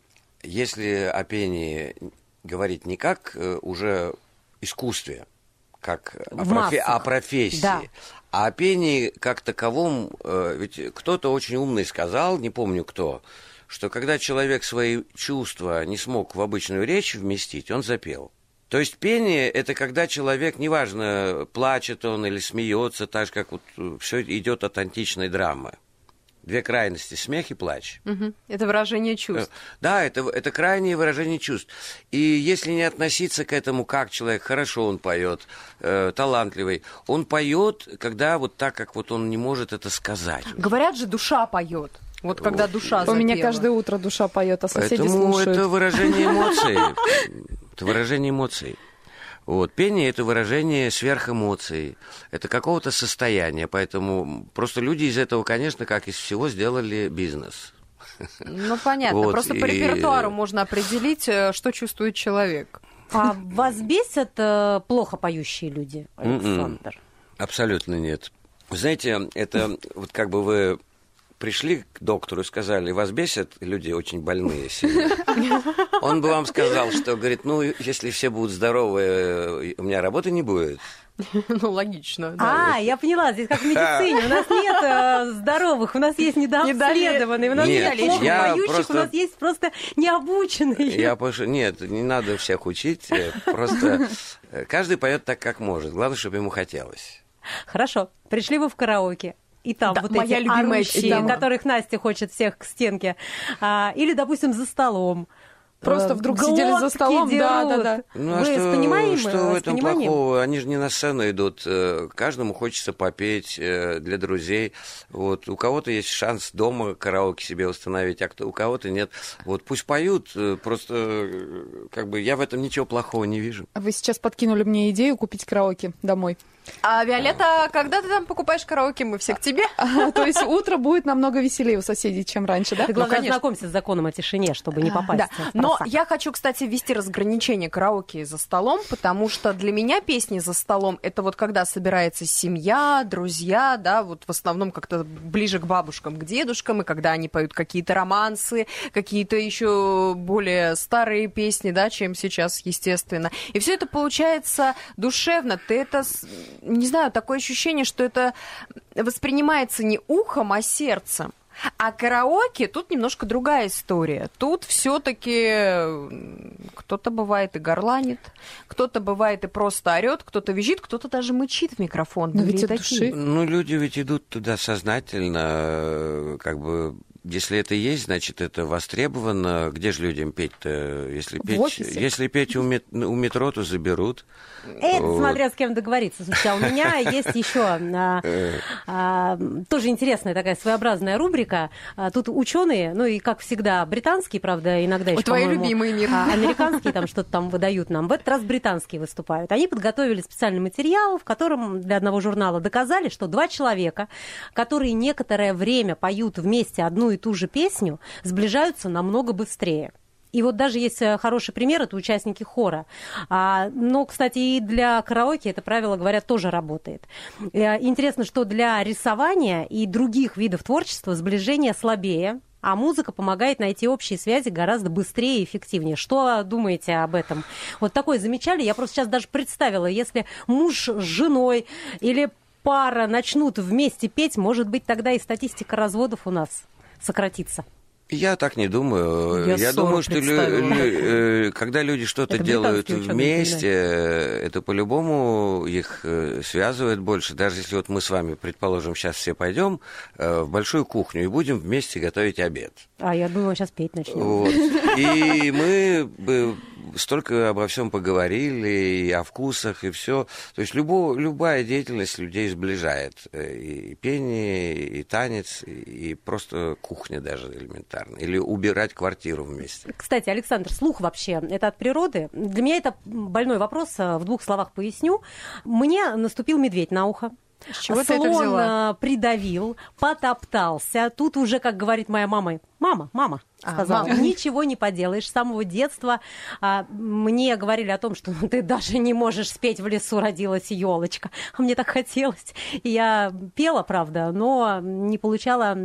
F: если о пении говорить не как э, уже искусстве, как о,
C: массах.
F: о профессии,
C: Да.
F: а о пении как таковом, ведь кто-то очень умный сказал, не помню кто, что когда человек свои чувства не смог в обычную речь вместить, он запел. То есть пение это когда человек, неважно, плачет он или смеется, так же как вот все идет от античной драмы. Две крайности смех и плач.
E: Мгм. Это выражение
F: Э,
E: чувств.
F: Да, это, это крайнее выражение чувств. И если не относиться к этому, как человек хорошо он поет, э, талантливый, он поет, когда вот так, как вот он не может это сказать.
E: Говорят же, душа поет. Вот когда душа
D: У меня
E: запела.
D: каждое утро душа поет, а соседи
F: Поэтому
D: слушают.
F: это выражение (laughs) эмоций. Это выражение эмоций. Вот. Пение – это выражение сверхэмоций, это какого-то состояния, поэтому просто люди из этого, конечно, как из всего, сделали бизнес.
E: Ну, понятно.
F: Вот,
E: Просто по
F: и-
E: репертуару можно определить, э, что чувствует человек.
C: А вас бесят э, плохо поющие люди,
F: М-м.
C: Александр?
F: Абсолютно нет. Вы знаете, это вот как бы вы пришли к доктору и сказали, вас бесят люди очень больные сильно. Он бы вам сказал, что, говорит, ну, если все будут здоровы, э, у меня работы не будет.
E: Ну, логично. да.
C: А, я поняла, здесь как в медицине. У нас нет э, здоровых, у нас есть недообследованные, у нас
F: Нет,
C: нет плохо поющих,
F: просто-
C: у нас есть просто необученные.
F: Я пош... Нет, не надо всех учить, э, просто э, каждый поет так, как может. Главное, чтобы ему хотелось.
C: Хорошо, пришли вы в караоке. И там
E: Да,
C: вот
E: моя
C: эти
E: любимая
C: орущие,
E: тема.
C: которых Настя хочет всех к стенке. А, или, допустим, за столом.
D: Просто
C: Э,
D: вдруг сидели за
C: глотки
D: столом, да,
C: дерут.
D: да, да.
F: Ну а
C: Вы
F: что,
C: с пониманием,
F: что в этом
C: пониманием?
F: плохого? Они же не на сцену идут. э, Каждому хочется попеть э, для друзей. Вот. У кого-то есть шанс дома караоке себе установить, а кто, у кого-то нет. Вот пусть поют. э, Просто как бы я в этом ничего плохого не вижу.
D: Вы сейчас подкинули мне идею купить караоке домой.
E: А, Виолетта, когда ты там покупаешь караоке, мы все к тебе? (laughs)
D: То есть утро будет намного веселее у соседей, чем раньше, да?
C: Ты, главное,
E: конечно.
C: знакомься с законом о тишине, чтобы не попасть
E: Да, но я хочу, кстати, ввести разграничение караоке за столом, потому что для меня песни за столом это вот когда собирается семья, друзья, да, вот в основном как-то ближе к бабушкам, к дедушкам, и когда они поют какие-то романсы, какие-то еще более старые песни, да, чем сейчас, естественно. И все это получается душевно. Ты это, не знаю, такое ощущение, что это воспринимается не ухом, а сердцем. А караоке тут немножко другая история. Тут все-таки кто-то бывает и горланит, кто-то бывает и просто орет, кто-то визжит, кто-то даже мычит в микрофон.
D: Но ведь от души.
F: Ну, люди ведь идут туда сознательно, э, как бы если это есть, значит, это востребовано. Где же людям петь-то? Если петь, если петь у, мет- у метро, то заберут.
C: Это
F: Вот.
C: смотря с кем договориться. Слушайте, а у меня (laughs) есть еще а, а, тоже интересная такая своеобразная рубрика. А, Тут ученые, ну и как всегда британские, правда, иногда еще,
E: твои любимые, Мир.
C: а, американские там (laughs) что-то там выдают нам. В этот раз британские выступают. Они подготовили специальный материал, в котором для одного журнала доказали, что два человека, которые некоторое время поют вместе одну и ту же песню, сближаются намного быстрее. И вот даже есть э, хороший пример, это участники хора. А, но, кстати, и для караоке это правило, говорят, тоже работает. Э, Интересно, что для рисования и других видов творчества сближение слабее, а музыка помогает найти общие связи гораздо быстрее и эффективнее. Что думаете об этом? Вот такое замечали? Я просто сейчас даже представила, если муж с женой или пара начнут вместе петь, может быть, тогда и статистика разводов у нас сократится.
F: Я так не думаю.
C: Я
F: Я, думаю, что лю- лю- э, когда люди что-то делают вместе, это по-любому их э, связывает больше. Даже если вот мы с вами, предположим, сейчас все пойдем э, в большую кухню и будем вместе готовить обед.
C: А я думаю, сейчас петь начнем.
F: Вот. И мы столько обо всем поговорили, и о вкусах, и все. То есть любо, любая деятельность людей сближает. Э, И пение, и танец, и просто кухня даже элементарно. Или убирать квартиру вместе.
C: Кстати, Александр, слух вообще это от природы? Для меня это больной вопрос. э, В двух словах поясню. Мне наступил медведь на ухо.
E: С чего ты это
C: Слон
E: взяла?
C: э, придавил, потоптался. Тут уже, как говорит моя мама, мама, мама,
E: А,
C: сказала,
E: мама.
C: ничего не поделаешь. С самого детства а, мне говорили о том, что ну, (laughs) ты даже не можешь спеть в лесу родилась елочка. А мне так хотелось. И я пела, правда, но не получала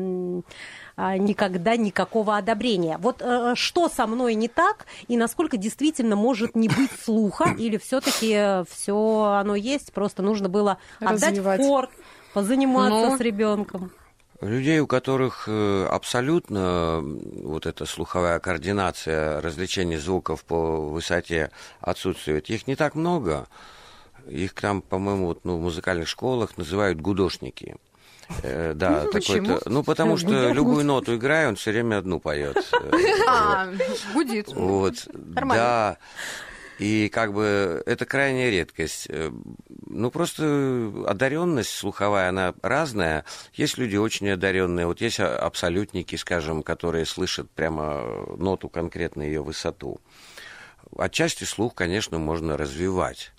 C: а, никогда никакого одобрения. Вот э, что со мной не так и насколько действительно может не быть слуха (coughs) или все-таки все оно есть, просто нужно было отдать
D: Развивать.
C: форт, позаниматься
E: Ну.
C: с ребенком.
F: Людей, у которых э, абсолютно вот эта слуховая координация различения звуков по высоте отсутствует, их не так много. Их там, по-моему, вот, ну, в музыкальных школах называют гудошники. Э, да,
E: Почему?
F: такой-то. Ну, потому что любую ноту играю, он все время одну поет. (laughs)
E: А, гудит.
F: Вот, да. И как бы это крайняя редкость. Э, Ну, просто одаренность слуховая, она разная. Есть люди очень одаренные. Вот есть а- абсолютники, скажем, которые слышат прямо ноту конкретно ее высоту. Отчасти слух, конечно, можно развивать.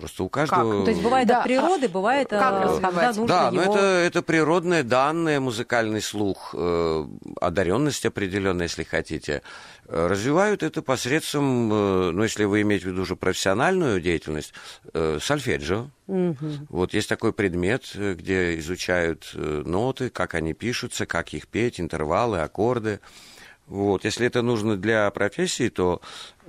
F: Просто у каждого...
C: То есть бывает
D: Да,
C: от природы, бывает,
E: как
C: э, когда нужно
F: Да, но
C: его...
F: это, это природные данные, музыкальный слух, э, одаренность определенная, если хотите. Э, Развивают это посредством, э, ну, если вы имеете в виду уже профессиональную деятельность, э, сольфеджио. Вот есть такой предмет, э, где изучают э, ноты, как они пишутся, как их петь, интервалы, аккорды. Вот. Если это нужно для профессии, то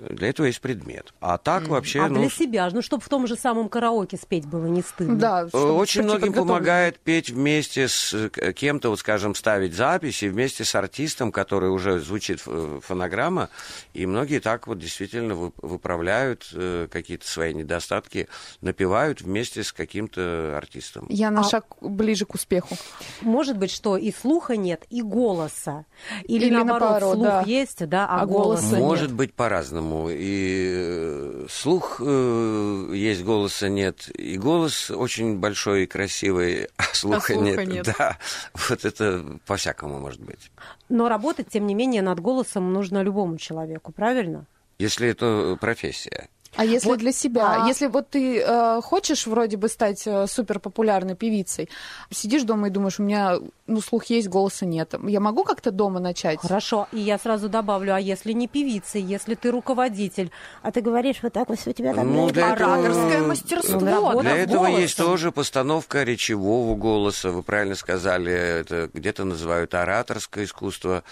F: Для этого есть предмет. А так вообще...
C: А
F: ну,
C: для себя, ну, чтобы в том же самом караоке спеть было не стыдно.
D: Да,
F: Э,
D: чтобы
F: Очень
D: прийти
F: многим
D: подготовленным.
F: помогает петь вместе с э, кем-то, вот скажем, ставить записи вместе с артистом, который уже звучит э, фонограмма, и многие так вот действительно вы- выправляют какие-то свои недостатки, напевают вместе с каким-то артистом.
D: Я на
C: А-
D: шаг ближе к успеху.
C: Может быть, что и слуха нет, и голоса. Или,
D: Или
C: наоборот,
D: наоборот,
C: слух
D: да.
C: есть, да, а,
D: А
C: голоса
D: голоса
C: нет.
F: Может быть по-разному. И э, слух э, есть, голоса нет. И голос очень большой и красивый, а (laughs) слуха,
E: слуха
F: нет.
E: нет.
F: Да, вот это по-всякому может быть.
C: Но работать, тем не менее, над голосом нужно любому человеку, правильно?
F: Если это профессия.
D: А если
C: Вот,
D: для себя?
C: а-
D: Если вот ты э, хочешь вроде бы стать э, суперпопулярной певицей, сидишь дома и думаешь, у меня ну слух есть, голоса нет. Я могу как-то дома начать?
C: Хорошо, и я сразу добавлю, а если не певица, если ты руководитель, а ты говоришь вот так вот все у тебя там...
F: Ну, для этого-
E: Ораторское мастерство.
C: Ну, работа
F: Для этого
C: голосом.
F: есть тоже постановка речевого голоса. Вы правильно сказали, это где-то называют ораторское искусство.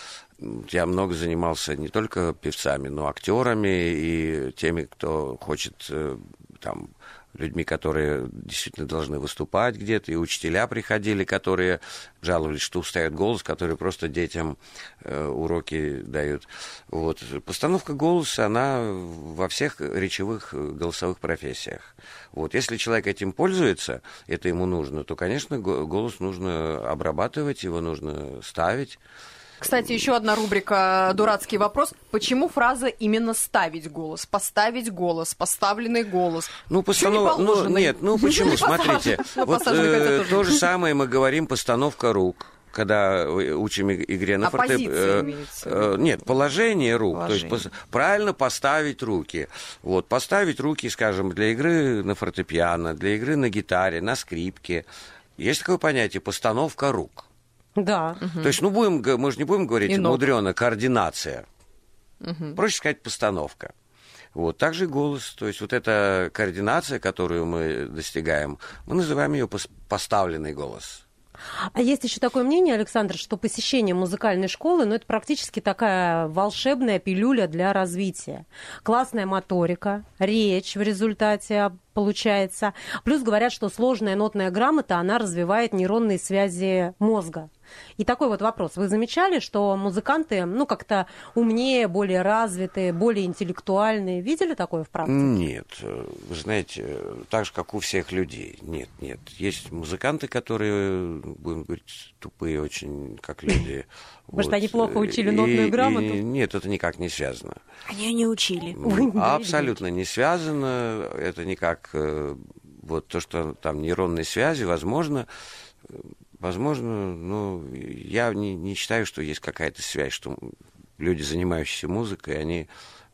F: Я много занимался не только певцами, но актерами и теми, кто хочет э, там людьми, которые действительно должны выступать где-то, и учителя приходили, которые жаловались, что устает голос, которые просто детям э, уроки дают. Вот. Постановка голоса, она во всех речевых э, голосовых профессиях. Вот. Если человек этим пользуется, это ему нужно, то, конечно, го- голос нужно обрабатывать, его нужно ставить.
E: Кстати, еще одна рубрика «Дурацкий вопрос». Почему фраза именно «ставить голос», «поставить голос», «поставленный голос»?
F: Ну,
E: Чё не
F: постанова... ну, нет, ну (laughs) почему?
E: Не
F: Смотрите.
E: Ну,
F: вот э, то же самое мы говорим постановка рук. Когда учим игре на
E: А
F: форте...
E: позиция
F: э,
E: имеется в
F: э, Нет, положение рук.
E: Положение.
F: То есть пос- правильно поставить руки. Вот, поставить руки, скажем, для игры на фортепиано, для игры на гитаре, на скрипке. Есть такое понятие постановка рук.
C: Да.
F: То есть, ну, будем, мы же не будем говорить мудрено, координация. Проще сказать, постановка. Вот, также и голос. То есть, вот эта координация, которую мы достигаем, мы называем ее пос- поставленный голос.
C: А есть еще такое мнение, Александр, что посещение музыкальной школы, ну, это практически такая волшебная пилюля для развития. Классная моторика, речь в результате получается. Плюс говорят, что сложная нотная грамота, она развивает нейронные связи мозга. И такой вот вопрос. Вы замечали, что музыканты, ну, как-то умнее, более развитые, более интеллектуальные? Видели такое в практике?
F: Нет, вы знаете, так же, как у всех людей. Нет, нет. Есть музыканты, которые, будем говорить, тупые очень, как люди. (laughs)
C: Может, они плохо учили
F: И-
C: нотную
F: и
C: грамоту?
F: нет, это никак не связано.
B: Они не учили.
C: Да,
F: Абсолютно не связано. Это никак э, вот то, что там нейронные связи, возможно, возможно, ну, я не, не считаю, что есть какая-то связь, что люди, занимающиеся музыкой, они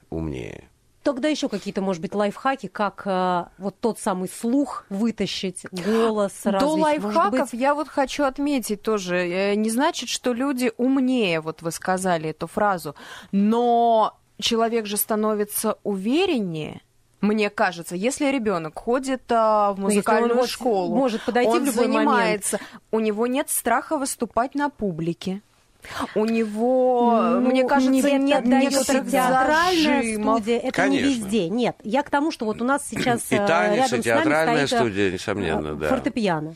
F: умнее.
C: Тогда еще какие-то, может быть, лайфхаки, как э, вот тот самый слух вытащить, голос развить.
E: До лайфхаков
C: быть,
E: я вот хочу отметить тоже. э, Не значит, что люди умнее, вот вы сказали эту фразу, но человек же становится увереннее. Мне кажется, если ребенок ходит а, в
C: Ну, он
E: музыкальную
C: вот
E: школу,
C: может подойти
E: он
C: в любой
E: занимается, у него нет страха выступать на публике. У него,
C: Ну,
E: мне кажется,
C: не
E: нет некоторых
C: театральная
E: зажимов.
C: студия, это
F: Конечно.
C: не везде. Нет, я к тому, что вот у нас сейчас
F: И
C: э,
F: танец,
C: рядом
F: и
C: с нами
F: театральная
C: стоит э,
F: студия, несомненно,
C: э,
F: да.
C: фортепиано.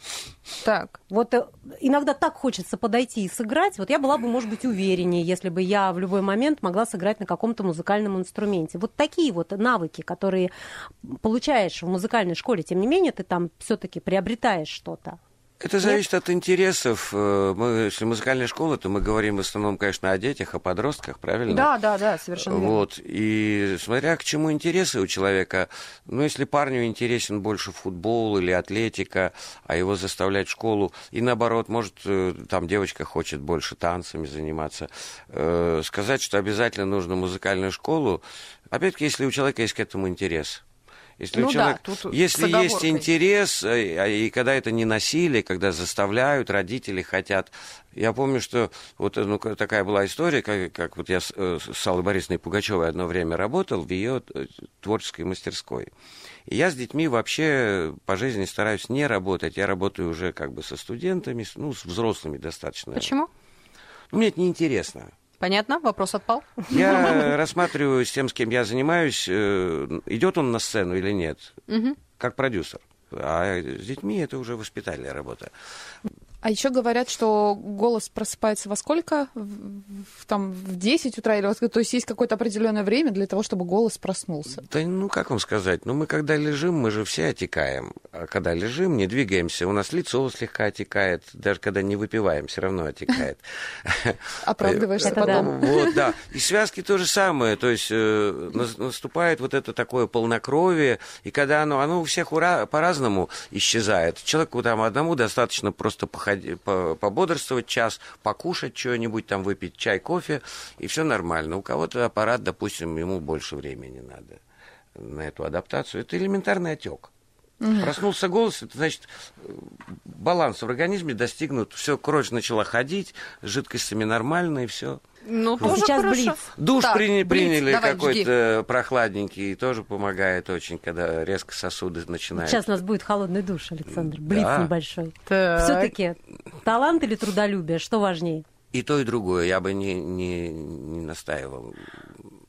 E: Так.
C: Вот э, иногда так хочется подойти и сыграть. Вот я была бы, может быть, увереннее, если бы я в любой момент могла сыграть на каком-то музыкальном инструменте. Вот такие вот навыки, которые получаешь в музыкальной школе, тем не менее, ты там все-таки приобретаешь что-то.
F: Это зависит от интересов. Э, Мы, если музыкальная школа, то мы говорим в основном, конечно, о детях, о подростках, правильно?
E: Да, да, да, совершенно верно.
F: Вот, и смотря к чему интересы у человека, ну, если парню интересен больше футбол или атлетика, а его заставлять в школу, и наоборот, может, э, там девочка хочет больше танцами заниматься, э, сказать, что обязательно нужно музыкальную школу, опять-таки, если у человека есть к этому интерес. Если,
E: Ну
F: у
E: да,
F: человека,
E: тут с
F: если есть интерес, э, а и когда это не насилие, когда заставляют, родители хотят. Я помню, что вот э, ну, ка- такая была история, как, как вот я с, э, с Аллой Борисовной Пугачевой одно время работал в ее творческой мастерской. И я с детьми вообще по жизни стараюсь не работать. Я работаю уже как бы со студентами, с- ну, с взрослыми достаточно.
E: Почему?
F: Ну, мне это неинтересно.
E: Понятно? Вопрос отпал?
F: Я (laughs) рассматриваю с тем, с кем я занимаюсь, э, идет он на сцену или нет, как продюсер. А с детьми это уже воспитательная работа.
D: А еще говорят, что голос просыпается во сколько? В, в- там в 10 утра или во сколько? То есть есть какое-то определенное время для того, чтобы голос проснулся.
F: Да, ну, как вам сказать, ну, мы когда лежим, мы же все отекаем. А когда лежим, не двигаемся, у нас лицо слегка отекает, даже когда не выпиваем, все равно отекает. (laughs)
D: Оправдываешься потом.
F: Вот, да. И связки то же самое, то есть э, нас- наступает вот это такое полнокровие, и когда оно, оно у всех по-разному исчезает. Человеку там одному достаточно просто походи- по- пободрствовать час, покушать что-нибудь, там выпить чай, кофе, и все нормально. У кого-то аппарат, допустим, ему больше времени надо на эту адаптацию. Это элементарный отек. Проснулся голос, это значит, э, баланс в организме достигнут, все, кровь начала ходить, жидкостями нормально, и все.
E: Ну, тоже
C: сейчас
E: хорошо.
C: блиц.
F: Душ
E: Так,
F: прини-
E: блиц,
F: приняли
E: давай,
F: какой-то прохладненький, тоже помогает очень, когда резко сосуды начинают.
C: Сейчас у нас будет холодный душ, Александр. Блиц
F: Да.
C: небольшой.
E: Так.
C: Все-таки талант или трудолюбие, что важнее?
F: И то, и другое, я бы не, не, не настаивал.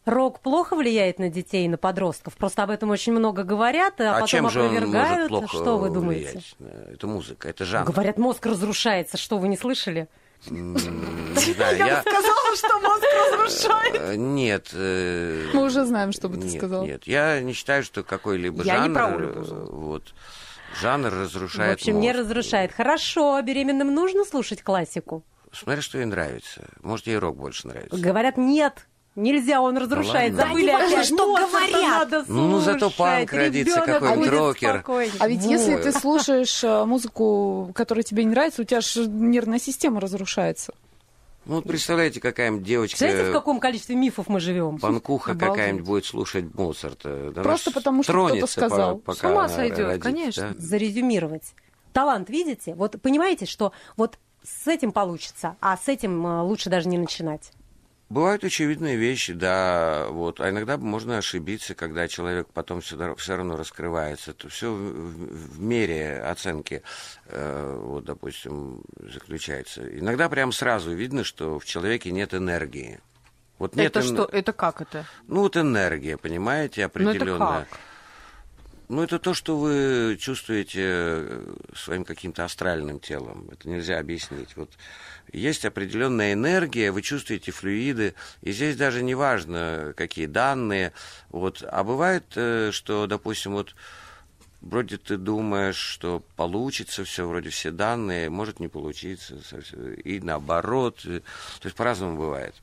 C: Рок плохо влияет на детей и на подростков? Просто об этом очень много говорят, а,
F: А,
C: потом
F: чем же он может
C: опровергают.
F: плохо
C: что вы думаете?
F: влиять? Это музыка, это жанр.
C: Говорят, мозг разрушается. Что, вы не слышали?
F: Не (laughs) я...
E: Сказала, что мозг разрушает.
F: э, Нет. э,
D: Мы уже знаем, что бы ты сказал.
F: Нет, я не считаю, что какой-либо
E: Я не
F: жанр... э. Вот, жанр
C: В
F: разрушает
C: общем, не
F: мозг.
C: разрушает. Хорошо, беременным нужно слушать классику?
F: Смотря, что ей нравится. Может, ей рок больше нравится.
C: Говорят, нет. Нельзя, он разрушает.
F: ладно.
C: Забыли
E: Да
C: опять.
E: что
C: Моцарта
E: говорят.
C: надо
F: Ну, зато
C: слушать.
F: панк родится, какой-нибудь рокер.
C: спокойнее.
D: А ведь если
F: Вот.
D: ты слушаешь э, музыку, которая тебе не нравится, у тебя же нервная система разрушается.
F: Ну, вот представляете, какая-нибудь девочка...
C: Знаете, в каком количестве мифов мы живем?
F: Панкуха какая-нибудь будет слушать Моцарта. Да
D: Просто потому, что кто-то сказал.
F: по-
E: С ума сойдет,
F: родит,
E: конечно.
F: да.
C: Зарезюмировать. Талант, видите? Вот понимаете, что вот с этим получится, а с этим э, лучше даже не начинать.
F: Бывают очевидные вещи, да, вот. А иногда можно ошибиться, когда человек потом все, равно раскрывается. Это все в, в- мере оценки, э, вот, допустим, заключается. Иногда прям сразу видно, что в человеке нет энергии. Вот нет
E: Это
F: эн-
E: что? Это как это?
F: Ну, вот энергия, понимаете,
E: Ну,
F: определенная.
E: это как?
F: Ну, это то, что вы чувствуете э, своим каким-то астральным телом. Это нельзя объяснить. Вот есть определенная энергия, вы чувствуете флюиды, и здесь даже не важно, какие данные. Вот. А бывает, э, что, допустим, вот вроде ты думаешь, что получится все, вроде все данные, может не получиться, и наоборот. То есть по-разному бывает.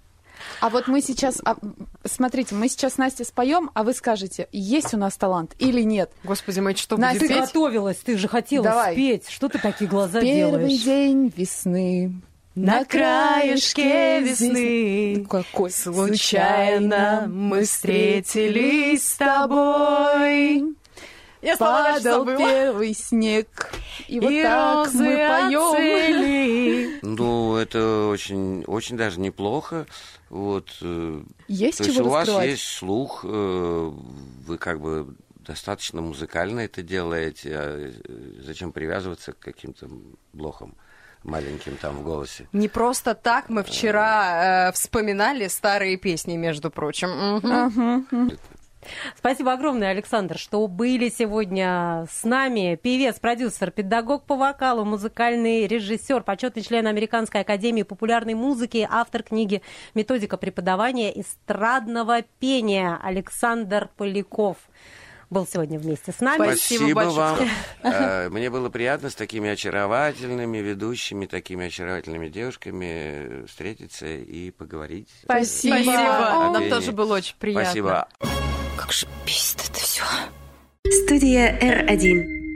D: А вот мы сейчас, а, смотрите, мы сейчас Настя споем, а вы скажете, есть у нас талант или нет.
E: Господи, мой, что
D: Настя,
E: будет
C: Ты
E: петь?
C: готовилась, ты же хотела
D: Давай.
C: спеть. Что ты такие глаза
D: Первый
C: делаешь?
D: день весны.
C: На краешке весны
D: Какой
E: Случайно мы встретились с тобой. Я слова дальше
D: Падал
E: забыла.
D: первый снег. И вот
E: И
D: так мы поем.
F: Ну, это очень, очень даже неплохо. Вот, э,
D: Есть
F: то есть
D: чего
F: у вас есть слух, э, вы как бы достаточно музыкально это делаете, а э, зачем привязываться к каким-то блохам маленьким там в голосе?
E: Не просто так мы вчера э, вспоминали старые песни, между прочим. Мгм.
C: Спасибо огромное, Александр, что были сегодня с нами. Певец, продюсер, педагог по вокалу, музыкальный режиссер, почетный член Американской академии популярной музыки, автор книги «Методика преподавания эстрадного пения» Александр Поляков был сегодня вместе с нами.
E: Спасибо большое.
F: вам. Э, (laughs) Мне было приятно с такими очаровательными ведущими, такими очаровательными девушками встретиться и поговорить.
D: Спасибо.
E: Спасибо. Нам тоже было очень приятно.
F: Спасибо.
B: Как же бесит это все.
A: Студия R1.